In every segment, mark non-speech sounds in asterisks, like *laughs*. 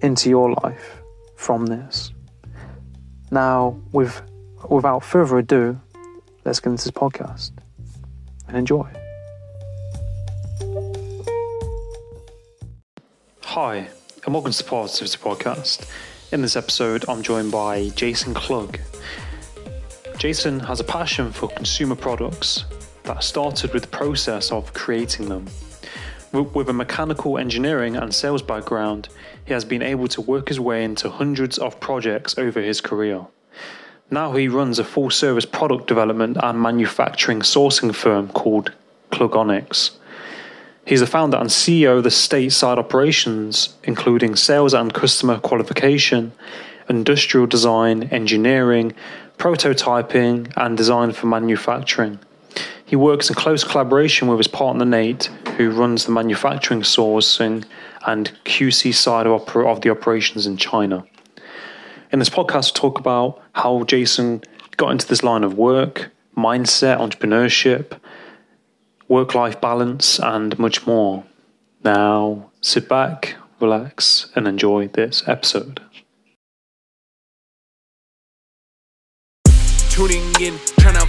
into your life from this. Now, with, without further ado, let's get into this podcast and enjoy. Hi, and welcome to the Parrsitivity Podcast. In this episode, I'm joined by Jason Klugg. Jason has a passion for consumer products that started with the process of creating them. With a mechanical engineering and sales background, he has been able to work his way into hundreds of projects over his career. Now he runs a full service product development and manufacturing sourcing firm called Klugonyx. He's the founder and CEO of the stateside operations, including sales and customer qualification, industrial design, engineering, prototyping, and design for manufacturing. He works in close collaboration with his partner Nate, who runs the manufacturing sourcing and QC side of, of the operations in China. In this podcast, we talk about how Jason got into this line of work, mindset, entrepreneurship, work life balance, and much more. Now, sit back, relax, and enjoy this episode. Tuning in,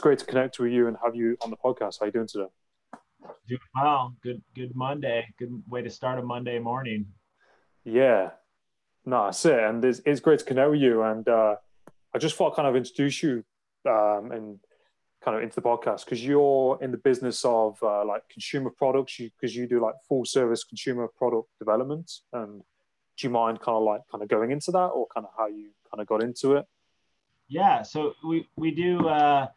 It's great to connect with you and have you on the podcast. How are you doing today? Doing well. Good good Monday. Good way to start a Monday morning. Yeah, no, that's it. And it's, it's great to connect with you. And uh, I just thought I'd kind of introduce you um, and kind of into the podcast because you're in the business of uh, like consumer products. You because you do like full service consumer product development. And do you mind kind of like kind of going into that or kind of how you kind of got into it? Yeah. So we we do. Uh,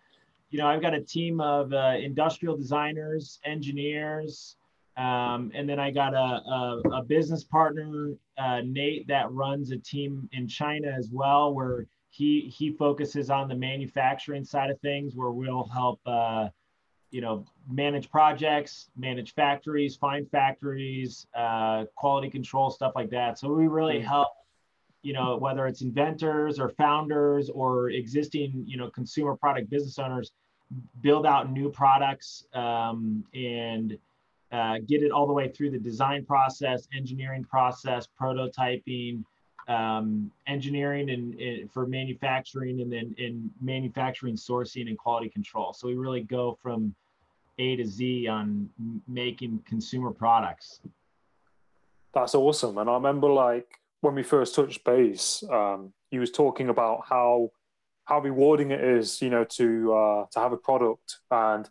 you know, I've got a team of uh, industrial designers, engineers, um, and then I got a, a, a business partner, uh, Nate, that runs a team in China as well, where he he focuses on the manufacturing side of things, where we'll help, uh, you know, manage projects, manage factories, find factories, uh, quality control, stuff like that. So we really help you know whether it's inventors or founders or existing you know consumer product business owners build out new products um, and uh, get it all the way through the design process engineering process prototyping um, engineering and, and, for manufacturing and then in manufacturing sourcing and quality control. So we really go from a to z on making consumer products. That's awesome. And i remember like when we first touched base, um, he was talking about how how rewarding it is, you know, to uh, to have a product, and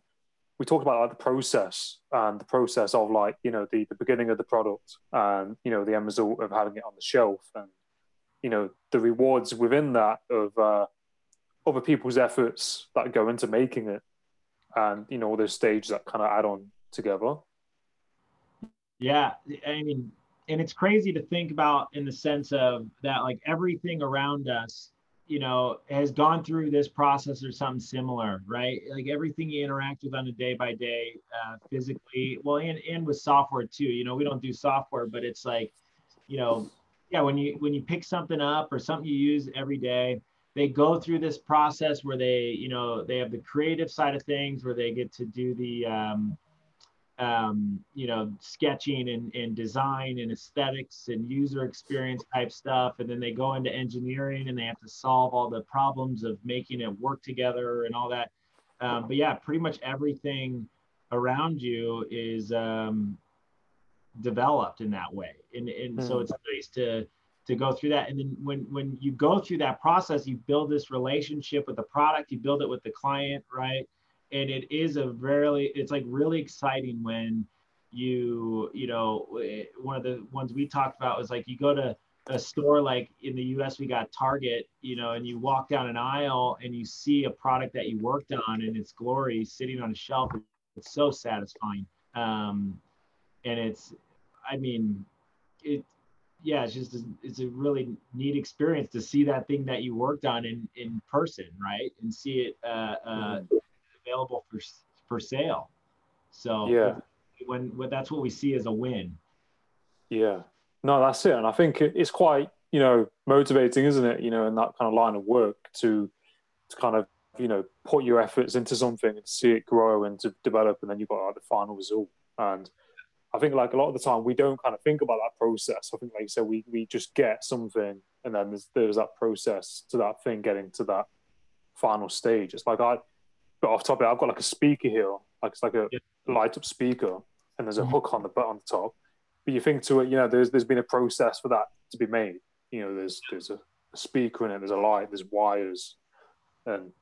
we talked about like the process and the process of like you know the the beginning of the product and you know the end result of having it on the shelf and you know the rewards within that of uh, other people's efforts that go into making it and you know all those stages that kind of add on together. Yeah, I mean and it's crazy to think about in the sense of that like everything around us you know has gone through this process or something similar right? Like everything you interact with on a day by day uh, physically well and, and with software too you know we don't do software but it's like you know yeah, when you when you pick something up or something you use every day, they go through this process where they, you know, they have the creative side of things where they get to do the, um, um, you know, sketching and, and design and aesthetics and user experience type stuff. And then they go into engineering and they have to solve all the problems of making it work together and all that. Um, but yeah, pretty much everything around you is um, developed in that way. And, and mm. so hmm. it's nice to, to go through that. And then when, when you go through that process, you build this relationship with the product, you build it with the client, right? And it is a really, it's like really exciting when you, you know, one of the ones we talked about was like you go to a store like in the US, we got Target, you know, and you walk down an aisle and you see a product that you worked on in its glory sitting on a shelf. It's so satisfying. Um, and it's, I mean, it, yeah, it's just it's a really neat experience to see that thing that you worked on in in person, right, and see it uh, uh, mm-hmm. Available for for sale. So yeah, when, when that's what we see as a win. Yeah, no, that's it, and I think it's quite you know motivating, isn't it? You know, in that kind of line of work to to kind of you know put your efforts into something and see it grow and to develop, and then you've got like the final result and I think like a lot of the time we don't kind of think about that process. I think like you said, we we just get something and then there's there's that process to that thing getting to that final stage. It's like I but off topic, I've got like a speaker here, like it's like a yeah. light up speaker and there's a mm-hmm. hook on the butt on the top. But you think to it, you know, there's there's been a process for that to be made. You know, there's there's a, a speaker in it, there's a light, there's wires, and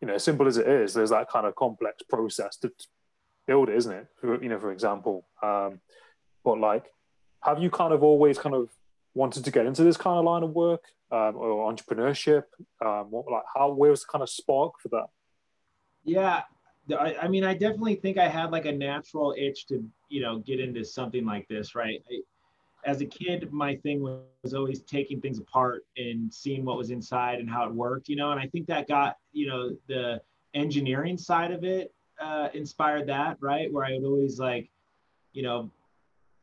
you know, as simple as it is, there's that kind of complex process to, build it, isn't it? For, you know, for example. Um, but like, have you kind of always kind of wanted to get into this kind of line of work um, or entrepreneurship? Um, what, like, how where was the kind of spark for that? Yeah, I, I, mean, I definitely think I had like a natural itch to, you know, get into something like this, right? I, as a kid, my thing was always taking things apart and seeing what was inside and how it worked, you know. And I think that got, you know, the engineering side of it uh, inspired that, right? Where I would always like, you know,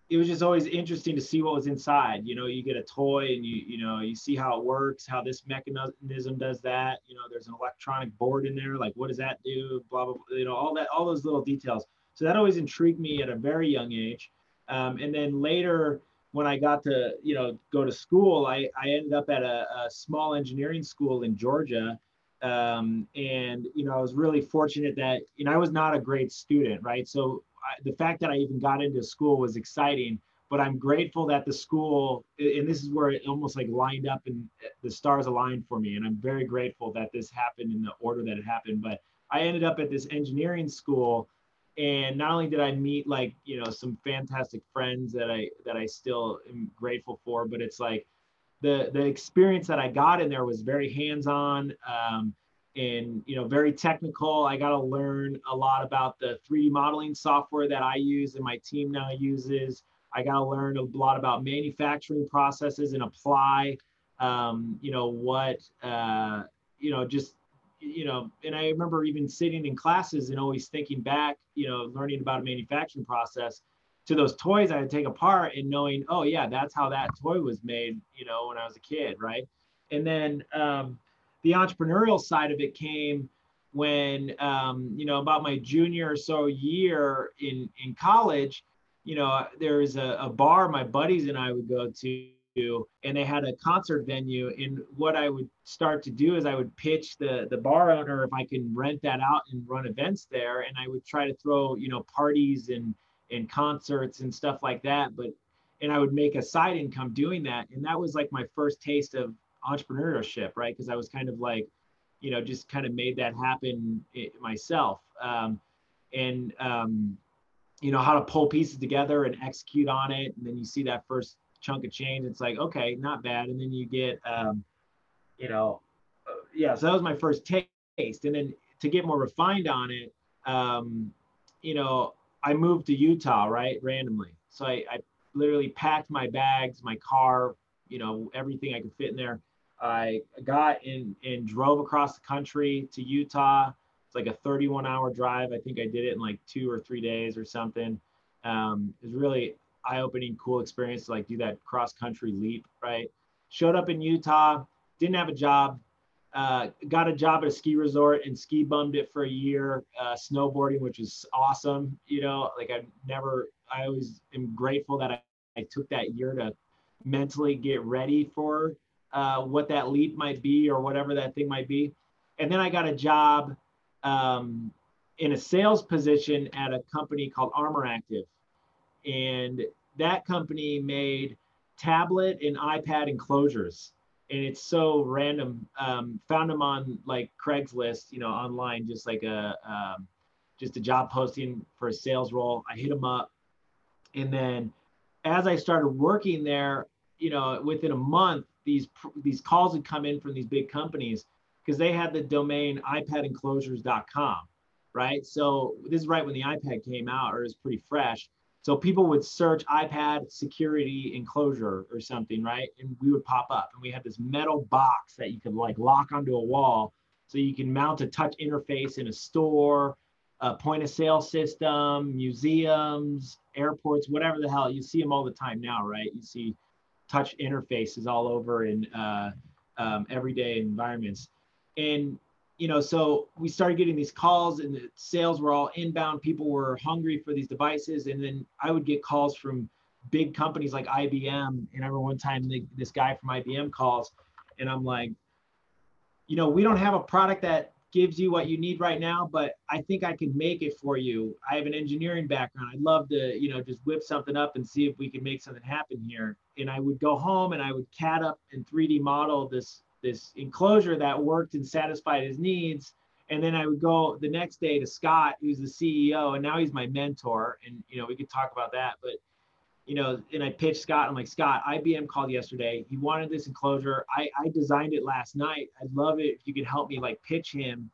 it was just always interesting to see what was inside. You know, you get a toy and you, you know, you see how it works, how this mechanism does that. You know, there's an electronic board in there. Like, what does that do? Blah, blah, blah. You know, all that, all those little details. So that always intrigued me at a very young age. Um, and then later, when I got to, you know, go to school, I, I ended up at a, a small engineering school in Georgia um, and you know i was really fortunate that you know i was not a great student right so the fact that i even got into school was exciting but i'm grateful that the school and this is where it almost like lined up and the stars aligned for me and i'm very grateful that this happened in the order that it happened but i ended up at this engineering school and not only did i meet like you know some fantastic friends that i that i still am grateful for but it's like the the experience that I got in there was very hands-on um, and you know very technical. I got to learn a lot about the 3D modeling software that I use and my team now uses. I got to learn a lot about manufacturing processes and apply, um, you know, what, uh, you know, just, you know, and I remember even sitting in classes and always thinking back, you know, learning about a manufacturing process to those toys I would take apart and knowing, oh yeah, that's how that toy was made, you know, when I was a kid, right? And then um, the entrepreneurial side of it came when, um, you know, about my junior or so year in in college, you know, there was a, a bar my buddies and I would go to and they had a concert venue and what i would start to do is i would pitch the the bar owner if i can rent that out and run events there and i would try to throw you know parties and and concerts and stuff like that. But and I would make a side income doing that. And that was like my first taste of entrepreneurship, right? Because I was kind of like, you know, just kind of made that happen myself. Um, and um, you know how to pull pieces together and execute on it, and then you see that first chunk of change. It's like, okay, not bad. And then you get, um, you know, uh, yeah. So that was my first taste, and then to get more refined on it, um, you know, I moved to Utah, right, randomly. So I, I literally packed my bags, my car, you know, everything I could fit in there. I got in and drove across the country to Utah. It's like a 31 hour drive. I think I did it in like two or three days or something. Um, it was really, eye-opening, cool experience to like do that cross-country leap, right? Showed up in Utah, didn't have a job, uh, got a job at a ski resort and ski bummed it for a year, uh, snowboarding, which is awesome. You know, like I've never, I always am grateful that I, I took that year to mentally get ready for uh, what that leap might be or whatever that thing might be. And then I got a job um, in a sales position at a company called Armor Active. And that company made tablet and iPad enclosures. And it's so random. Um, found them on like Craigslist, you know, online, just like a um, just a job posting for a sales role. I hit them up, and then as I started working there, you know, within a month, these these calls would come in from these big companies because they had the domain iPadEnclosures.com, right? So this is right when the iPad came out, or it was pretty fresh. So people would search iPad security enclosure or something, right? And we would pop up, and we had this metal box that you could like lock onto a wall, so you can mount a touch interface in a store, a point of sale system, museums, airports, whatever the hell. You see them all the time now, right? You see touch interfaces all over in uh, um, everyday environments. And, you know, so we started getting these calls and the sales were all inbound. People were hungry for these devices. And then I would get calls from big companies like IBM. And I remember one time this guy from IBM calls and I'm like, you know, we don't have a product that gives you what you need right now, but I think I can make it for you. I have an engineering background. I'd love to, you know, just whip something up and see if we can make something happen here. And I would go home and I would CAD up and 3D model this this enclosure that worked and satisfied his needs. And then I would go the next day to Scott, who's the CEO, and now he's my mentor. And you know, we could talk about that, but you know, and I pitched Scott. I'm like, Scott, IBM called yesterday. He wanted this enclosure. I, I designed it last night. I'd love it if you could help me like pitch him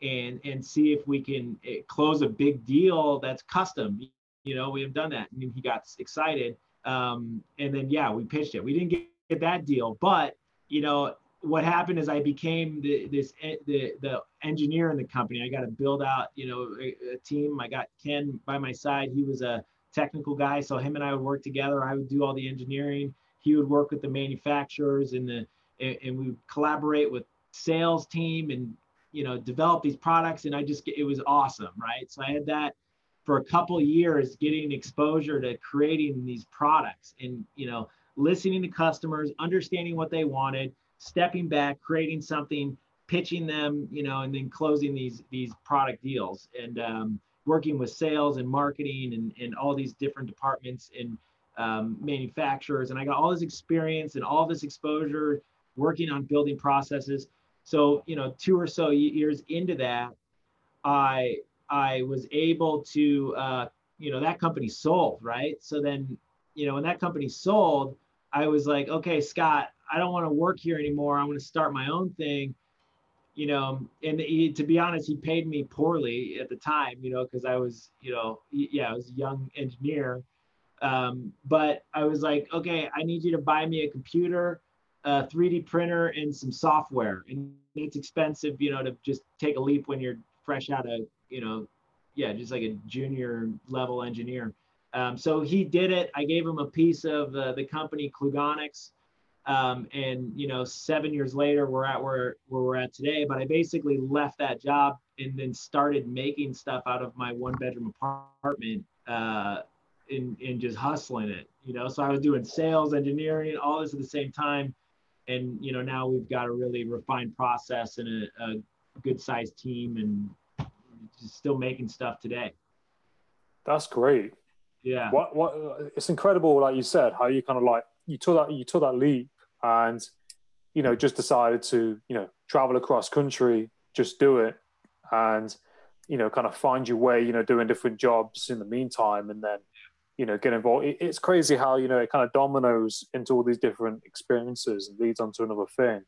and and see if we can eh, close a big deal that's custom. You know, we have done that. And he got excited. Um, and then yeah, we pitched it. We didn't get, get that deal, but you know, what happened is I became the this the the engineer in the company. I got to build out, you know, a, a team. I got Ken by my side. He was a technical guy. So him and I would work together. I would do all the engineering. He would work with the manufacturers and the and, and we would collaborate with sales team and you know develop these products. And I just it was awesome, right? So I had that for a couple years, getting exposure to creating these products and you know listening to customers, understanding what they wanted, stepping back, creating something, pitching them, you know, and then closing these these product deals. And um, working with sales and marketing and, and all these different departments and um, manufacturers. And I got all this experience and all this exposure working on building processes. So, you know, two or so years into that, I I was able to, uh, you know, that company sold, right? So then, you know, when that company sold, I was like, okay, Scott, I don't want to work here anymore. I want to start my own thing you know, and he, to be honest, he paid me poorly at the time, you know, because I was, you know, yeah, I was a young engineer. Um, but I was like, okay, I need you to buy me a computer, a 3D printer, and some software. And it's expensive, you know, to just take a leap when you're fresh out of, you know, yeah, just like a junior level engineer. Um, so he did it. I gave him a piece of uh, the company Klugonyx um, and you know, seven years later, we're at where, where we're at today. But I basically left that job and then started making stuff out of my one bedroom apartment uh, and, and just hustling it. You know, so I was doing sales, engineering, all this at the same time. And you know, now we've got a really refined process and a, a good sized team, and just still making stuff today. That's great. Yeah. What what it's incredible, like you said, how you kind of like you took that you took that leap and you know just decided to you know travel across country, just do it, and you know kind of find your way, you know, doing different jobs in the meantime, and then you know get involved. It's crazy how you know it kind of dominoes into all these different experiences and leads on to another thing,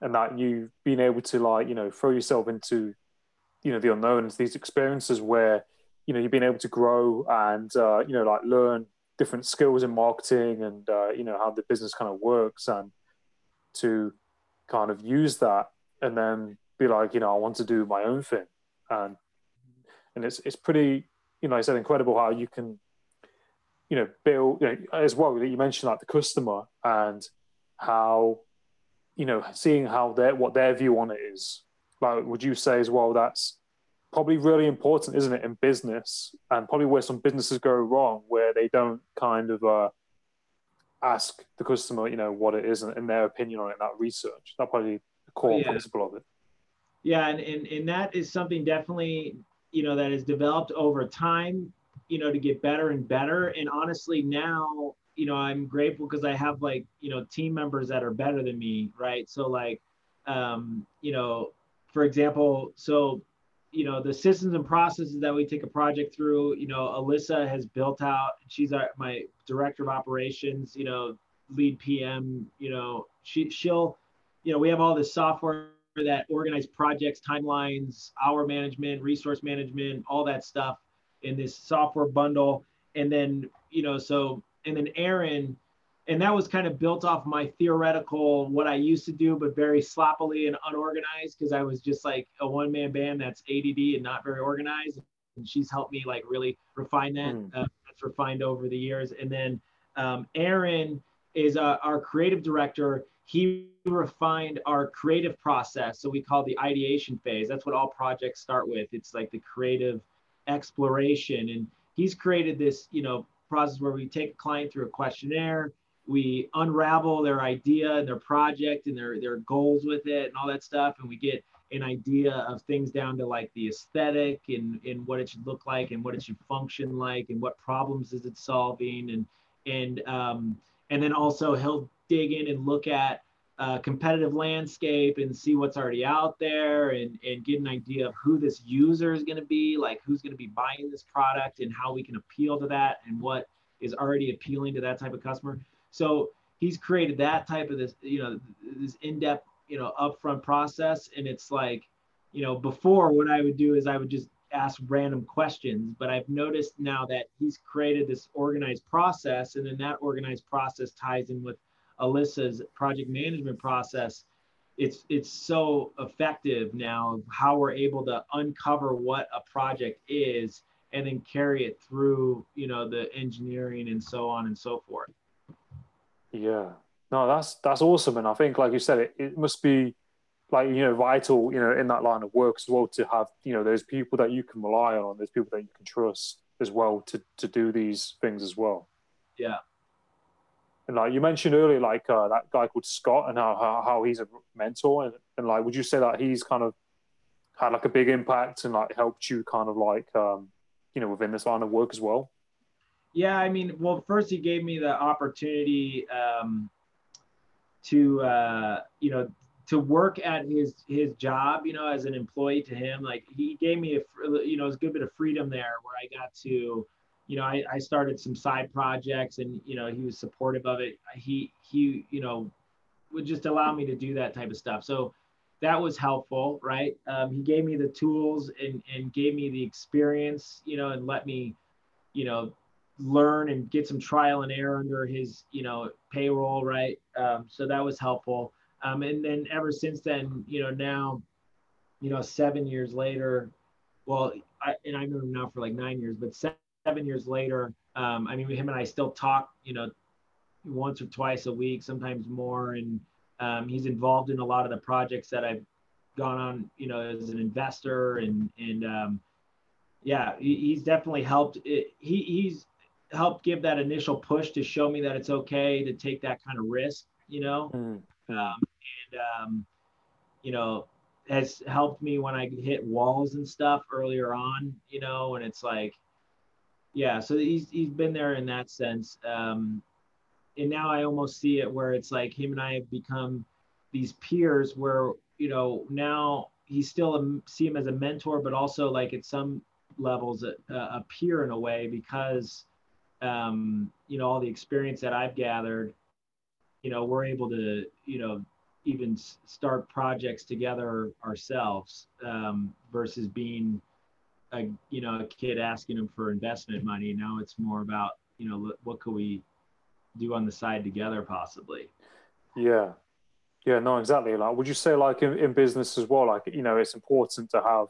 and that you've been able to like you know throw yourself into you know the unknown, these experiences where you know you've been able to grow and uh, you know like learn different skills in marketing and uh, you know how the business kind of works and to kind of use that and then be like you know I want to do my own thing and and it's it's pretty you know I said incredible how you can you know, build you know, as well that you mentioned like the customer and how, you know, seeing how their what their view on it is. Like, would you say as well that's probably really important, isn't it, in business, and probably where some businesses go wrong, where they don't kind of uh, ask the customer, you know, what it is and, their opinion on it, that research. That probably the core yeah. principle of it. Yeah, and, and and that is something definitely, you know, that is developed over time, you know, to get better and better. And honestly, now, you know, I'm grateful because I have like, you know, team members that are better than me, right? So like, um, you know, for example, so you know the systems and processes that we take a project through you know alyssa has built out she's our, my director of operations you know lead pm you know she she'll you know we have all this software that organize projects timelines hour management resource management all that stuff in this software bundle. And then you know so and then aaron and that was kind of built off my theoretical what I used to do, but very sloppily and unorganized because I was just like a one man band that's ADD and not very organized. And she's helped me like really refine that. Mm. Uh, that's refined over the years. And then um, Aaron is uh, our creative director. He refined our creative process. So we call the ideation phase. That's what all projects start with. It's like the creative exploration. And he's created this, you know, process where we take a client through a questionnaire we unravel their idea and their project and their their goals with it and all that stuff. And we get an idea of things down to like the aesthetic and, and what it should look like and what it should function like and what problems is it solving. And and um, and then also he'll dig in and look at uh, competitive landscape and see what's already out there and, and get an idea of who this user is going to be like who's going to be buying this product and how we can appeal to that and what is already appealing to that type of customer so he's created that type of this, you know, this in-depth, you know, upfront process. And it's like, you know, before what I would do is I would just ask random questions, but I've noticed now that he's created this organized process, and then that organized process ties in with Alyssa's project management process. It's it's so effective now how we're able to uncover what a project is and then carry it through, you know, the engineering and so on and so forth. Yeah, no, that's that's awesome, and I think, like you said, it, it must be like you know vital, you know, in that line of work as well to have you know those people that you can rely on, there's people that you can trust as well to to do these things as well. Yeah. And like you mentioned earlier, like uh, that guy called Scott, and how, how, how he's a mentor, and, and like, would you say that he's kind of had like a big impact and like helped you kind of like um, you know within this line of work as well? Yeah, I mean, well, first he gave me the opportunity um, to, uh, you know, to work at his his job, you know, as an employee to him. Like he gave me a, you know, a good bit of freedom there, where I got to, you know, I, I started some side projects, and you know, he was supportive of it. He he, you know, would just allow me to do that type of stuff. So that was helpful, right? Um, he gave me the tools and and gave me the experience, you know, and let me, you know, learn and get some trial and error under his you know payroll right? Um, so that was helpful. Um, and then ever since then you know now you know seven years later well I, and i've known him now for like nine years but seven years later um, i mean him and i still talk you know once or twice a week sometimes more. And um, he's involved in a lot of the projects that i've gone on you know as an investor. And and um, yeah he, he's definitely helped. It, he, he's helped give that initial push to show me that it's okay to take that kind of risk, you know, mm. um, and um, you know has helped me when I hit walls and stuff earlier on, you know, and it's like, yeah, so he's he's been there in that sense, um, and now I almost see it where it's like him and I have become these peers where you know now he's still a, see him as a mentor, but also like at some levels a, a peer in a way because um, you know all the experience that I've gathered, you know, we're able to you know even start projects together ourselves um, versus being a you know a kid asking them for investment money. Now it's more about you know what could we do on the side together possibly. Yeah. Yeah, no, exactly. Like, would you say, like in, in business as well, like you know, it's important to have,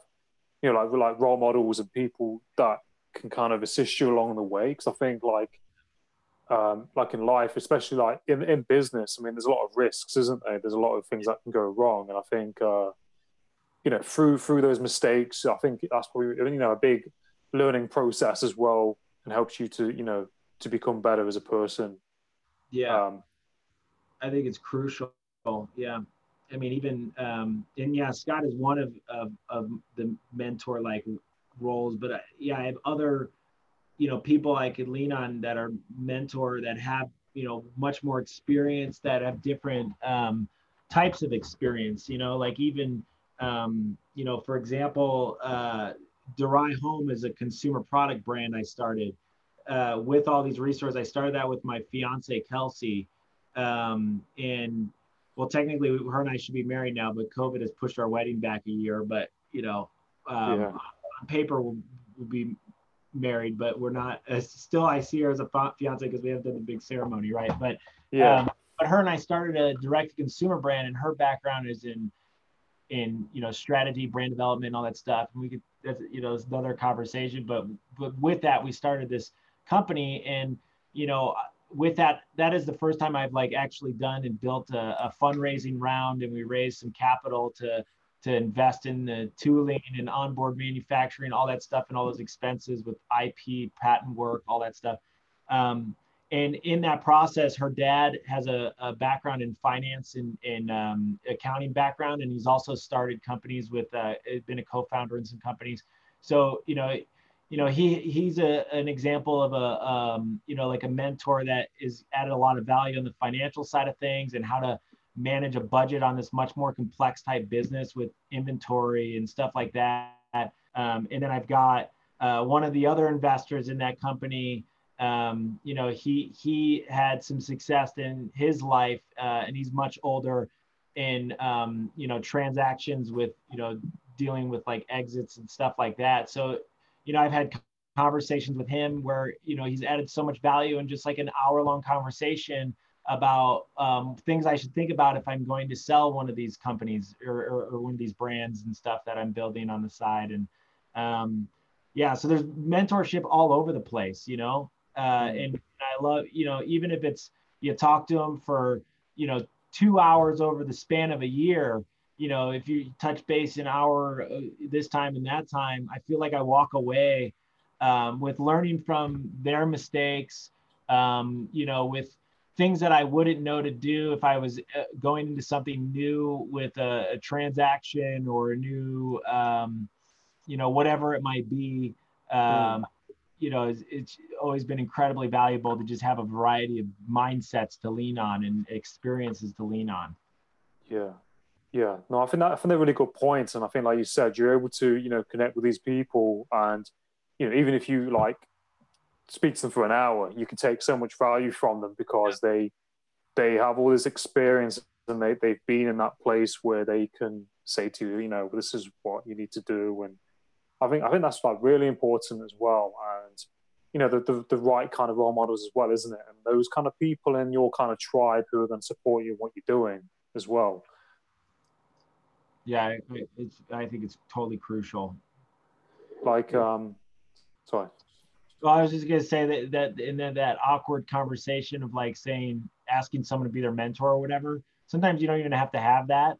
you know, like like role models and people that can kind of assist you along the way. Because I think like um, like in life, especially like in, in business, I mean, there's a lot of risks, isn't there? There's a lot of things that can go wrong. And I think, uh, you know, through, through those mistakes, I think that's probably, you know, a big learning process as well and helps you to, you know, to become better as a person. Yeah. Um, I think it's crucial. Yeah. I mean, even, um, and yeah, Scott is one of, of, of the mentor like roles, but I, yeah, I have other, you know people I could lean on that are mentor that have you know much more experience that have different um, types of experience. You know, like even um, you know, for example, uh, Durai Home is a consumer product brand I started uh, with all these resources. I started that with my fiance Kelsey, um, and well, technically, her and I should be married now, but COVID has pushed our wedding back a year. But you know, um, yeah. Paper, we'll, we'll be married, but we're not. Uh, still, I see her as a fiance because we haven't done the big ceremony, right? But yeah. Um, but her and I started a direct consumer brand, and her background is in in you know strategy, brand development, all that stuff. And we could that's you know it's another conversation. But but with that, we started this company, and you know with that that is the first time I've like actually done and built a, a fundraising round, and we raised some capital to to invest in the tooling and onboard manufacturing, all that stuff, and all those expenses with IP, patent work, all that stuff. Um, and in that process, her dad has a, a background in finance and, and um, accounting background, and he's also started companies with, uh, been a co-founder in some companies. So you know, you know, he he's a, an example of a um, you know like a mentor that is added a lot of value on the financial side of things and how to manage a budget on this much more complex type business with inventory and stuff like that. Um, and then I've got uh, one of the other investors in that company. Um, you know, he he had some success in his life, uh, and he's much older in um, you know transactions with you know dealing with like exits and stuff like that. So, you know, I've had conversations with him where you know he's added so much value in just like an hour long conversation about um, things I should think about if I'm going to sell one of these companies or, or, or, one of these brands and stuff that I'm building on the side. And um, yeah, so there's mentorship all over the place, you know. Uh, mm-hmm. and I love, you know, even if it's you talk to them for, you know, two hours over the span of a year, you know, if you touch base an hour uh, this time and that time, I feel like I walk away um, with learning from their mistakes, um, you know, with things that I wouldn't know to do if I was uh, going into something new with a, a transaction or a new, um, you know, whatever it might be. Um, you know, it's, it's, always been incredibly valuable to just have a variety of mindsets to lean on and experiences to lean on. Yeah. Yeah, no, I think that I think they're really good points, and I think, like you said, you're able to, you know, connect with these people, and you know, even if you like speak to them for an hour, you can take so much value from them because yeah. they they have all this experience and they, they've been in that place where they can say to you, you know, this is what you need to do. And I think I think that's like really important as well. And you know, the, the, the right kind of role models as well, isn't it? And those kind of people in your kind of tribe who are going to support you in what you're doing as well. Yeah, it's I think it's totally crucial. Like um sorry. Well, I was just gonna say that that and then that awkward conversation of like saying asking someone to be their mentor or whatever. Sometimes you don't even have to have that.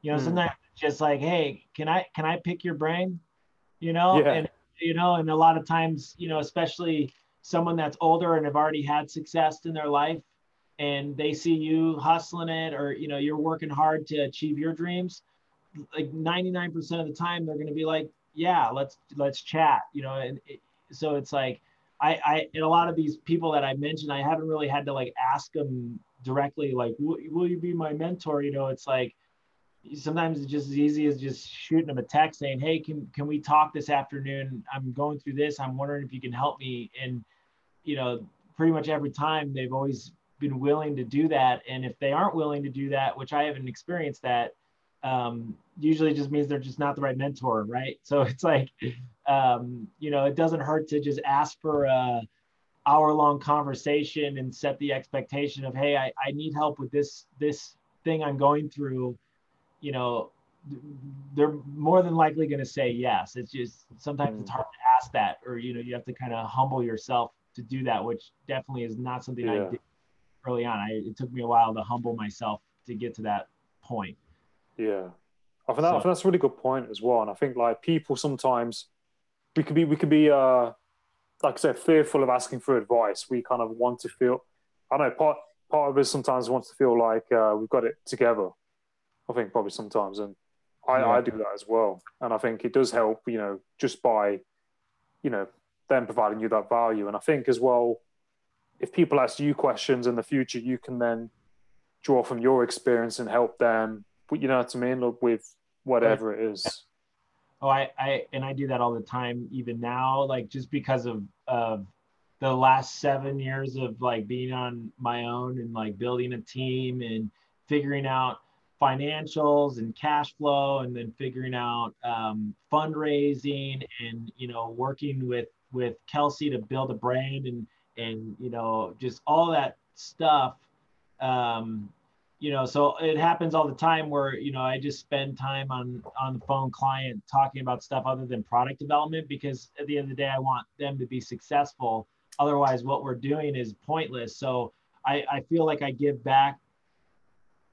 You know, mm. sometimes just like, hey, can I can I pick your brain? You know, yeah. and you know, and a lot of times, you know, especially someone that's older and have already had success in their life and they see you hustling it or you know you're working hard to achieve your dreams like 99% of the time they're going to be like yeah let's let's chat you know and it, so it's like I, I and a lot of these people that I mentioned, I haven't really had to like ask them directly, like, will, will you be my mentor? You know, it's like sometimes it's just as easy as just shooting them a text saying, Hey, can, can we talk this afternoon? I'm going through this. I'm wondering if you can help me. And, you know, pretty much every time they've always been willing to do that. And if they aren't willing to do that, which I haven't experienced that, um, usually just means they're just not the right mentor, right? So it's like, um, you know, it doesn't hurt to just ask for a hour long conversation and set the expectation of, hey, I, I need help with this this thing I'm going through. You know, they're more than likely going to say yes. It's just sometimes it's hard to ask that, or you know, you have to kind of humble yourself to do that, which definitely is not something Yeah. I did early on. I, it took me a while to humble myself to get to that point. Yeah, I think, that, I think that's a really good point as well. And I think like people sometimes we could be we could be uh like I said fearful of asking for advice. We kind of want to feel I don't know part part of us sometimes wants to feel like uh, we've got it together. I think probably sometimes, and I, Yeah. I do that as well. And I think it does help, you know, just by you know them providing you that value. And I think as well, if people ask you questions in the future, you can then draw from your experience and help them. You know what I mean? Look, with whatever it is. Oh, I, I, and I do that all the time, even now, like just because of, of the last seven years of like being on my own and like building a team and figuring out financials and cash flow and then figuring out um, fundraising and, you know, working with, with Kelsey to build a brand and, and, you know, just all that stuff. Um, you know so it happens all the time where you know i just spend time on on the phone client talking about stuff other than product development because at the end of the day i want them to be successful. Otherwise what we're doing is pointless. So i i feel like i give back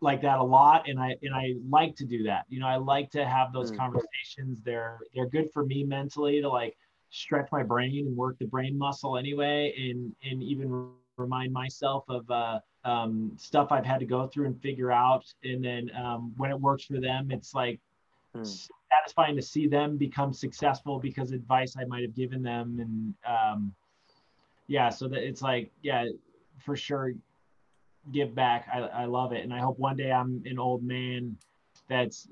like that a lot and i and i like to do that. You know i like to have those Mm. conversations. They're they're good for me mentally to like stretch my brain and work the brain muscle anyway and and even remind myself of uh um, stuff I've had to go through and figure out. And then um, when it works for them, it's like Hmm. satisfying to see them become successful because advice I might have given them. And um, yeah, so that it's like, yeah, for sure, give back. I, I love it. And I hope one day I'm an old man that's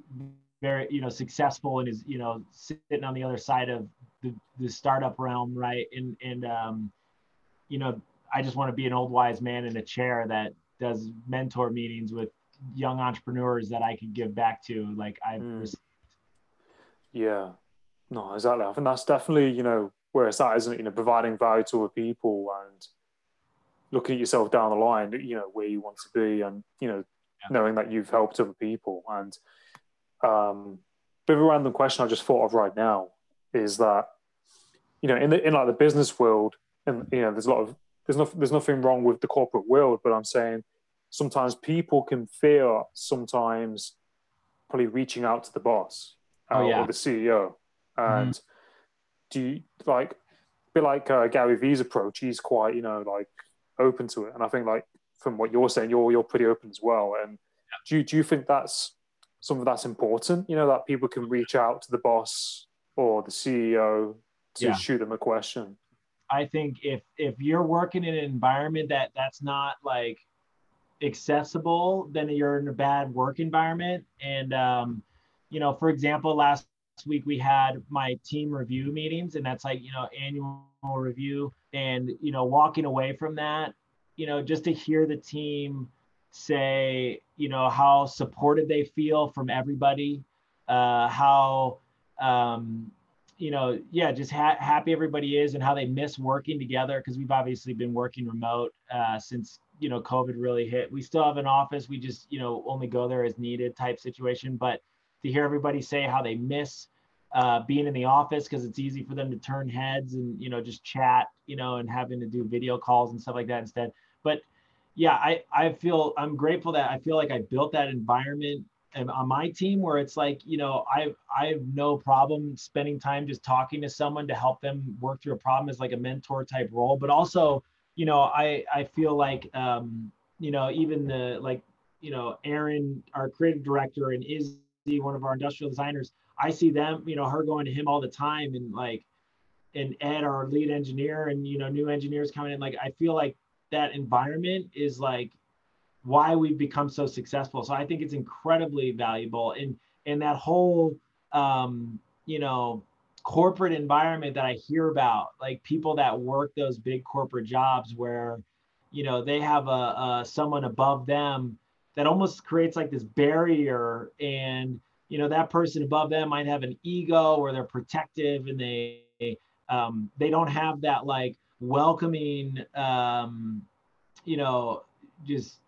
very, you know, successful and is, you know, sitting on the other side of the, the startup realm, right? And, and, um, you know, I just want to be an old wise man in a chair that does mentor meetings with young entrepreneurs that I can give back to. Like I've Mm. received. Yeah. No, exactly. I think that's definitely, you know, where it's at, isn't it? You know, providing value to other people and looking at yourself down the line, you know, where you want to be and, you know, Yeah. knowing that you've helped other people. And um bit of a random question I just thought of right now is that, you know, in the in like the business world, and you know, there's a lot of there's no there's nothing wrong with the corporate world, but I'm saying sometimes people can fear sometimes probably reaching out to the boss uh, Oh, yeah. or the CEO. And do you like a bit like uh, Gary Vee's approach? He's quite you know like open to it, and I think like from what you're saying, you're you're pretty open as well. And do you, do you think that's something that's important? You know that people can reach out to the boss or the CEO to Yeah. shoot them a question. I think if if you're working in an environment that that's not like accessible, then you're in a bad work environment. And um, you know, for example, last week we had my team review meetings, and that's like you know annual review, and you know walking away from that, you know, just to hear the team say you know how supported they feel from everybody, uh, how um, you know, yeah, just ha- happy everybody is and how they miss working together because we've obviously been working remote uh, since you know COVID really hit. We still have an office, we just you know only go there as needed type situation. But to hear everybody say how they miss uh, being in the office because it's easy for them to turn heads and you know just chat, you know, and having to do video calls and stuff like that instead. But yeah, I I feel I'm grateful that I feel like I built that environment on my team where it's like you know i i have no problem spending time just talking to someone to help them work through a problem as like a mentor type role. But also you know i i feel like um you know even the like you know aaron our creative director and izzy one of our industrial designers i see them you know her going to him all the time and like and ed our lead engineer and you know new engineers coming in. Like i feel like that environment is like why we've become so successful. So I think it's incredibly valuable. And and that whole um, you know corporate environment that I hear about, like people that work those big corporate jobs where you know they have a, a someone above them that almost creates like this barrier and you know that person above them might have an ego or they're protective and they um, they don't have that like welcoming um, you know just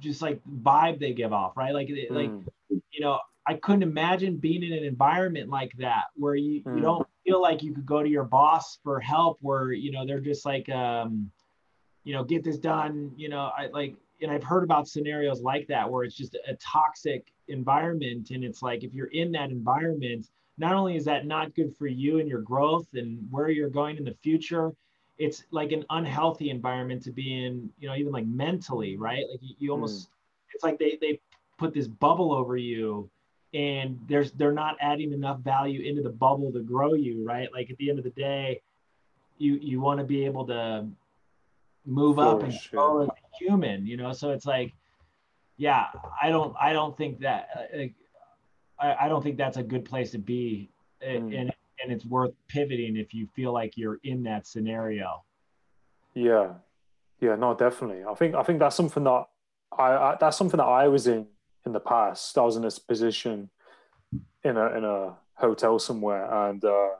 just like vibe they give off, right? Like like Mm. you know, I couldn't imagine being in an environment like that where you, you Mm. don't feel feel like you could go to your boss for help where you know they're just like um you know get this done you know i like and i've heard about scenarios like that where it's just a toxic environment and it's like if you're in that environment not only is that not good for you and your growth and where you're going in the future it's like an unhealthy environment to be in you know even like mentally right like you, you almost mm. it's like they they put this bubble over you and there's they're not adding enough value into the bubble to grow you right like at the end of the day you you want to be able to move For up and sure. grow as a human you know so it's like yeah i don't i don't think that like, I, I don't think that's a good place to be mm. and and it's worth pivoting if you feel like you're in that scenario yeah yeah no definitely i think i think that's something that I, I that's something that i was in in the past. I was in this position in a in a hotel somewhere, and uh,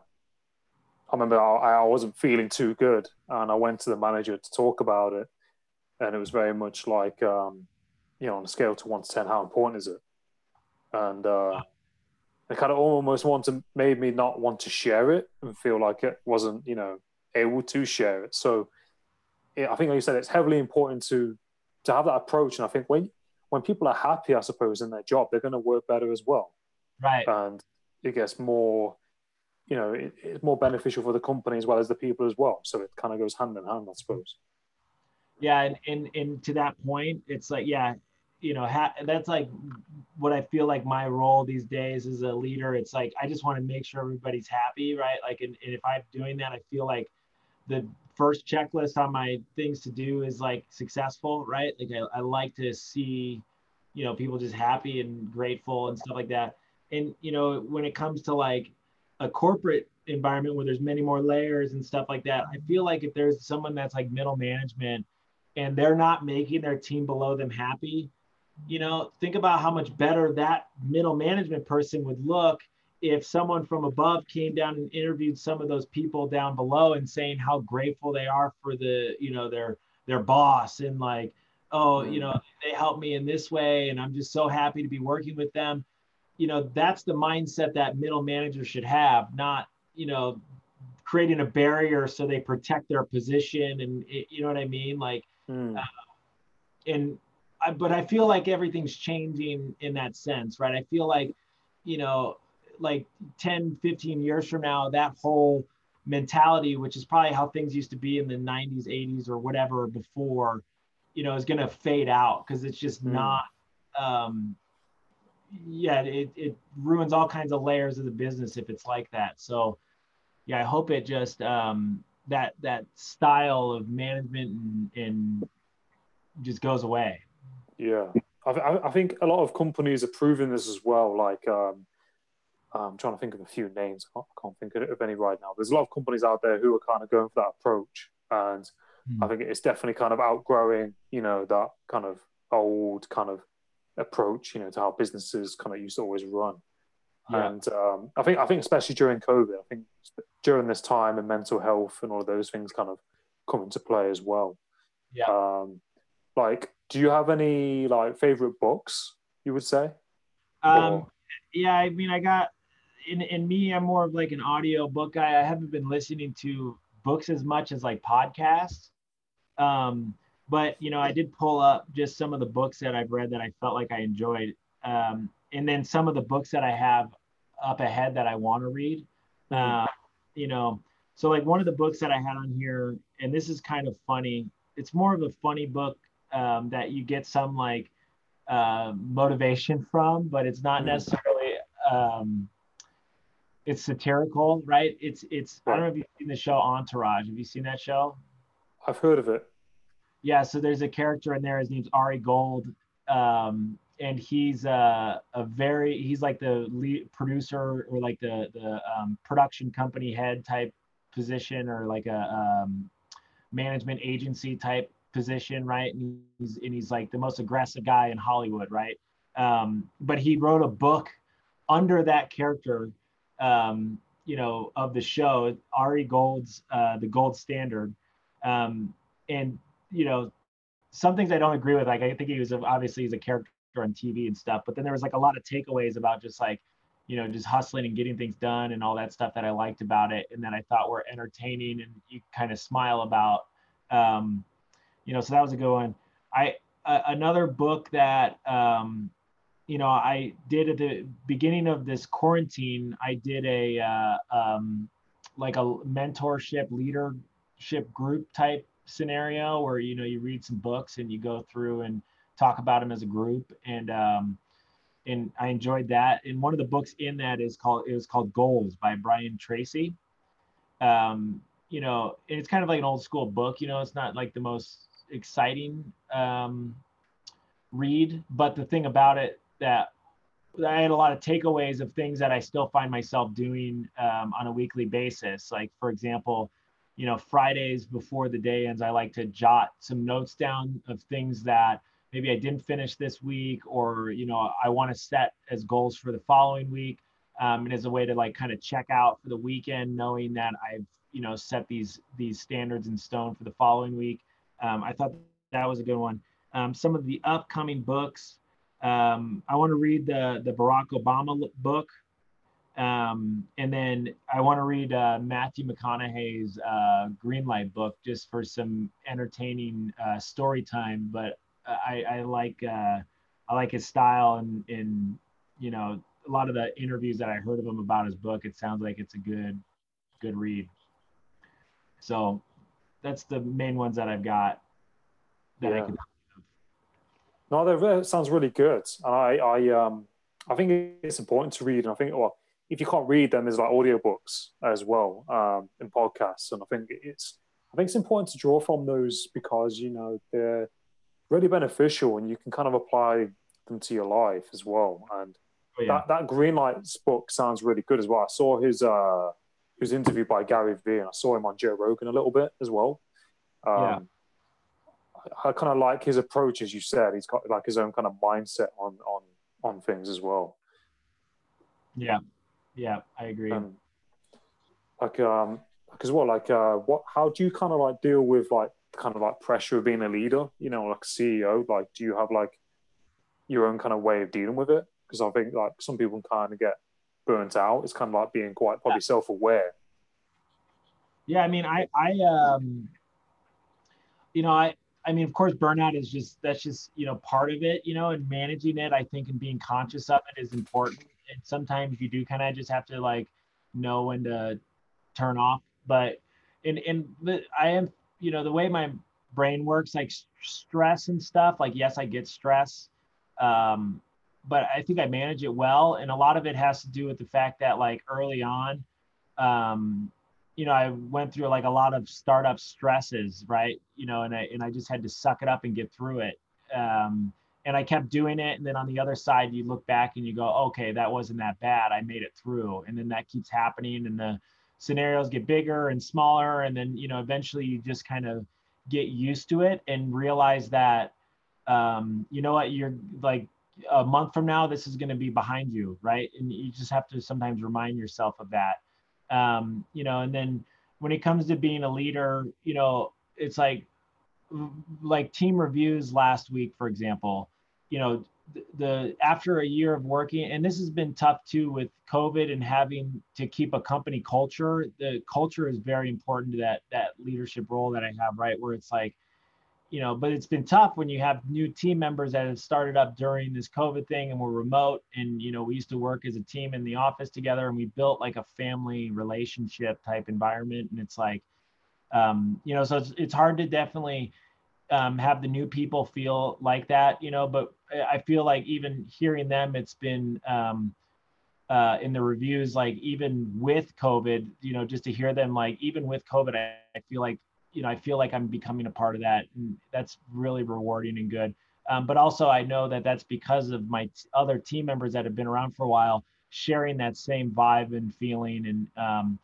I remember I, I wasn't feeling too good, and I went to the manager to talk about it, and it was very much like, um, you know, on a scale to one to ten, how important is it? And uh, it kind of almost want to made me not want to share it and feel like it wasn't, you know, able to share it. So it, I think, like you said, it's heavily important to to have that approach. And I think when when people are happy, I suppose, in their job, they're going to work better as well. Right. And it gets more, you know, it, it's more beneficial for the company as well as the people as well. So it kind of goes hand in hand, I suppose. Yeah, and and, and to that point, it's like, yeah, you know, ha- that's like what I feel like my role these days as a leader. It's like I just want to make sure everybody's happy, right? Like, and, and if I'm doing that, I feel like the first checklist on my things to do is like successful, right? Like I, I like to see, you know, people just happy and grateful and stuff like that. And you know, when it comes to like a corporate environment where there's many more layers and stuff like that, I feel like if there's someone that's like middle management and they're not making their team below them happy, you know, think about how much better that middle management person would look if someone from above came down and interviewed some of those people down below and saying how grateful they are for the you know their their boss and like oh you know they helped me in this way and i'm just so happy to be working with them. You know that's the mindset that middle manager should have not you know creating a barrier so they protect their position and it, you know what i mean? Like mm. uh, and I, but i feel like everything's changing in that sense right i feel like you know like 10, 15 years from now, that whole mentality, which is probably how things used to be in the 90s, 80s, or whatever before, you know, is going to fade out because it's just mm. not, um, yeah, it, it ruins all kinds of layers of the business if it's like that. So, yeah, I hope it just, um, that, that style of management and, and just goes away. Yeah. I, I think a lot of companies are proving this as well. Like, um, I'm trying to think of a few names. I can't think of any right now. There's a lot of companies out there who are kind of going for that approach, and mm. I think it's definitely kind of outgrowing, you know, that kind of old kind of approach, you know, to how businesses kind of used to always run. Yeah. And um, I think I think especially during COVID, I think during this time and mental health and all of those things kind of come into play as well. Yeah. Um, like, do you have any like favorite books? You would say? Um, or... yeah, I mean, I got in, in me, I'm more of like an audio book guy. I haven't been listening to books as much as like podcasts. Um, but you know, I did pull up just some of the books that I've read that I felt like I enjoyed. Um, and then some of the books that I have up ahead that I want to read. Uh, you know, so like one of the books that I had on here, and this is kind of funny. It's more of a funny book um, that you get some like uh, motivation from, but it's not mm. necessarily um, it's satirical, right? It's it's. I don't know if you've seen the show Entourage. Have you seen that show? I've heard of it. Yeah, so there's a character in there. His name's Ari Gold, um, and he's uh, a very he's like the lead producer or like the the um, production company head type position or like a um, management agency type position, right? And he's and he's like the most aggressive guy in Hollywood, right? Um, but he wrote a book under that character um, you know, of the show, Ari Gold's uh, the gold standard, um, and you know, some things I don't agree with. Like I think he was obviously he's a character on TV and stuff, but then there was like a lot of takeaways about just like, you know, just hustling and getting things done and all that stuff that I liked about it and that I thought were entertaining and you kind of smile about. Um, you know, so that was a good one. I uh, another book that um, you know I did at the beginning of this quarantine. I did a uh, um, like a mentorship leadership group type scenario where you know you read some books and you go through and talk about them as a group and um, and I enjoyed that. And one of the books in that is called it was called Goals by Brian Tracy. Um, you know, and it's kind of like an old school book. You know, it's not like the most exciting um, read, but the thing about it that I had a lot of takeaways of things that I still find myself doing um, on a weekly basis. Like, for example, you know, Fridays before the day ends, I like to jot some notes down of things that maybe I didn't finish this week, or you know, I want to set as goals for the following week, um, and as a way to like kind of check out for the weekend, knowing that I've you know set these these standards in stone for the following week. Um, I thought that was a good one. Um, some of the upcoming books. Um, I want to read the the Barack Obama book, um, and then I want to read uh, Matthew McConaughey's uh, Greenlight book just for some entertaining uh, story time. But I, I like uh, I like his style and and you know a lot of the interviews that I heard of him about his book. It sounds like it's a good good read. So that's the main ones that I've got that yeah. I can. No, that sounds really good. And I, I, um, I think it's important to read. And I think, well, if you can't read them, there's like audiobooks as well, um, and podcasts. And I think it's, I think it's important to draw from those because you know they're really beneficial and you can kind of apply them to your life as well. And oh, yeah. that that Greenlights book sounds really good as well. I saw his uh his interview by Gary Vee and I saw him on Joe Rogan a little bit as well. Um, yeah. I, I kind of like his approach, as you said. He's got like his own kind of mindset on on on things as well. Yeah, yeah, I agree. Um, like um, because what like uh, what? How do you kind of like deal with like kind of like pressure of being a leader, you know, like CEO? Like, do you have like your own kind of way of dealing with it? Because I think like some people kind of get burnt out. It's kind of like being quite probably self aware. Yeah, I mean, I, I, um, you know, I, I mean, of course, burnout is just that's just you know part of it, you know, and managing it, I think, and being conscious of it is important. And sometimes you do kind of just have to like know when to turn off. But and and I am you know the way my brain works like stress and stuff like yes i get stress um, but i think i manage it well and a lot of it has to do with the fact that like early on um, you know i went through like a lot of startup stresses right? You know and i and i just had to suck it up and get through it. Um, and i kept doing it and then on the other side you look back and you go okay that wasn't that bad. I made it through. And then that keeps happening and the scenarios get bigger and smaller and then you know eventually you just kind of get used to it and realize that um, you know what? You're like a month from now this is going to be behind you right? And you just have to sometimes remind yourself of that. Um, you know and then when it comes to being a leader you know it's like like team reviews last week for example you know the after a year of working and this has been tough too with covid and having to keep a company culture the culture is very important to that that leadership role that i have right? Where it's like you know but it's been tough when you have new team members that have started up during this covid thing and we're remote. And you know we used to work as a team in the office together and we built like a family relationship type environment. And it's like um, you know so it's, it's hard to definitely um, have the new people feel like that, you know, but I feel like even hearing them, it's been um, uh, in the reviews, like even with COVID, you know, just to hear them, like even with COVID, I, I feel like, you know, I feel like I'm becoming a part of that. And that's really rewarding and good. Um, but also, I know that that's because of my t- other team members that have been around for a while, sharing that same vibe and feeling. And, um,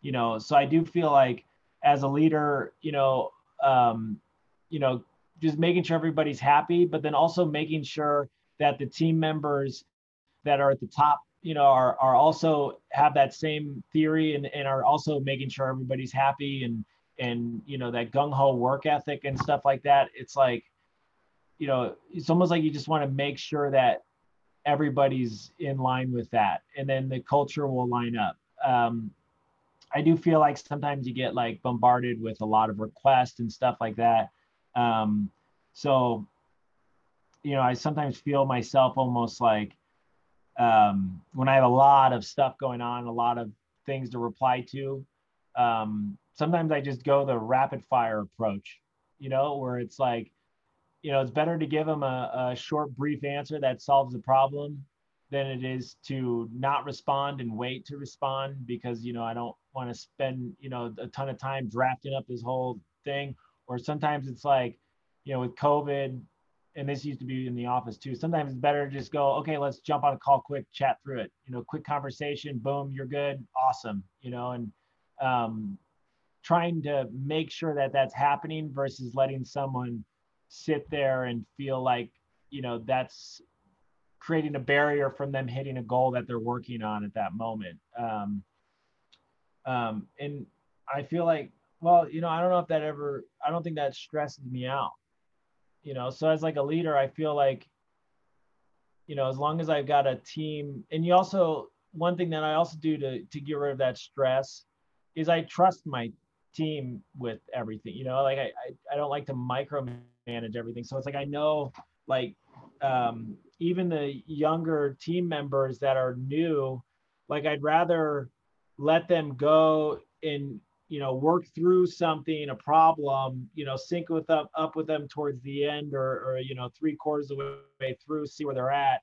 you know, so I do feel like as a leader, you know, um, you know, just making sure everybody's happy, but then also making sure that the team members that are at the top, you know, are, are also have that same theory and, and are also making sure everybody's happy and, and, you know, that gung ho work ethic and stuff like that. It's like, you know, it's almost like you just want to make sure that everybody's in line with that and then the culture will line up um, i do feel like sometimes you get like bombarded with a lot of requests and stuff like that um, so you know i sometimes feel myself almost like um, when i have a lot of stuff going on a lot of things to reply to um, sometimes i just go the rapid fire approach you know where it's like you know, it's better to give them a, a short, brief answer that solves the problem than it is to not respond and wait to respond because, you know, I don't want to spend, you know, a ton of time drafting up this whole thing. Or sometimes it's like, you know, with COVID, and this used to be in the office too. Sometimes it's better to just go, okay, let's jump on a call quick, chat through it. You know, quick conversation, boom, you're good, awesome. You know, and um, trying to make sure that that's happening versus letting someone sit there and feel like you know that's creating a barrier from them hitting a goal that they're working on at that moment. Um, um, and i feel like well you know i don't know if that ever i don't think that stresses me out. You know so as like a leader i feel like you know as long as i've got a team and you also one thing that i also do to to get rid of that stress is i trust my team with everything you know like i i, I don't like to micromanage everything. So it's like I know like um, even the younger team members that are new, like I'd rather let them go and you know work through something, a problem, you know, sync with up up with them towards the end or or you know three quarters of the way through, see where they're at,